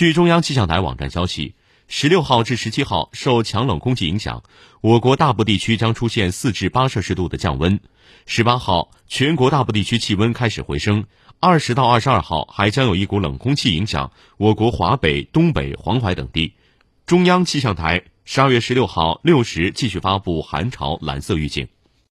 据中央气象台网站消息十六号至十七号受强冷空气影响我国大部地区将出现四至八摄氏度的降温。十八号全国大部地区气温开始回升二十到二十二号还将有一股冷空气影响我国华北东北黄淮等地。中央气象台十二月十六号六时继续发布寒潮蓝色预警。